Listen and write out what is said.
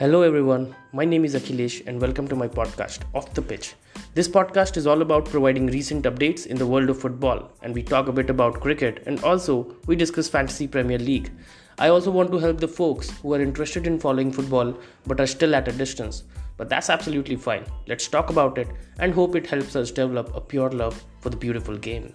Hello, everyone. My name is Akhilesh, and welcome to my podcast, Off the Pitch. This podcast is all about providing recent updates in the world of football, and we talk a bit about cricket and also we discuss Fantasy Premier League. I also want to help the folks who are interested in following football but are still at a distance. But that's absolutely fine. Let's talk about it and hope it helps us develop a pure love for the beautiful game.